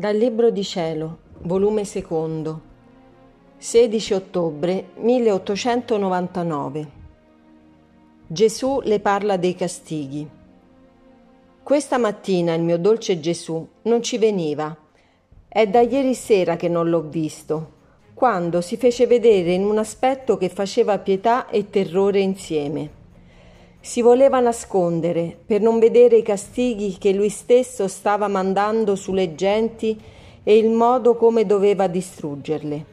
Dal Libro di Cielo, volume secondo, 16 ottobre 1899. Gesù le parla dei castighi. Questa mattina il mio dolce Gesù non ci veniva. È da ieri sera che non l'ho visto, quando si fece vedere in un aspetto che faceva pietà e terrore insieme. Si voleva nascondere per non vedere i castighi che lui stesso stava mandando sulle genti e il modo come doveva distruggerle.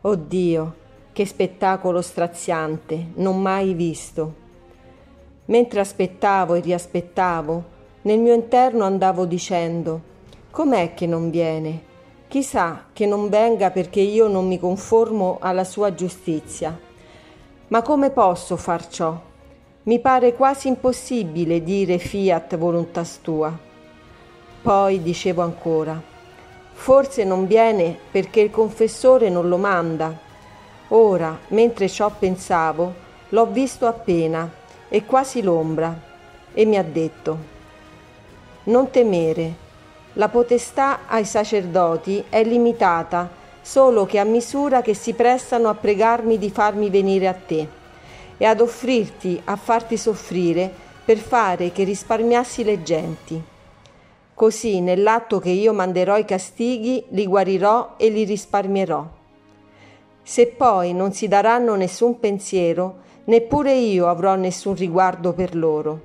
Oh Dio, che spettacolo straziante, non mai visto. Mentre aspettavo e riaspettavo, nel mio interno andavo dicendo: Com'è che non viene? Chissà che non venga perché io non mi conformo alla sua giustizia. Ma come posso far ciò? Mi pare quasi impossibile dire fiat voluntas tua. Poi dicevo ancora, forse non viene perché il confessore non lo manda. Ora, mentre ciò pensavo, l'ho visto appena e quasi l'ombra e mi ha detto, non temere, la potestà ai sacerdoti è limitata solo che a misura che si prestano a pregarmi di farmi venire a te e ad offrirti a farti soffrire per fare che risparmiassi le genti. Così nell'atto che io manderò i castighi li guarirò e li risparmierò. Se poi non si daranno nessun pensiero, neppure io avrò nessun riguardo per loro.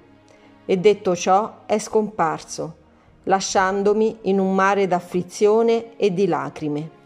E detto ciò è scomparso, lasciandomi in un mare d'afflizione e di lacrime.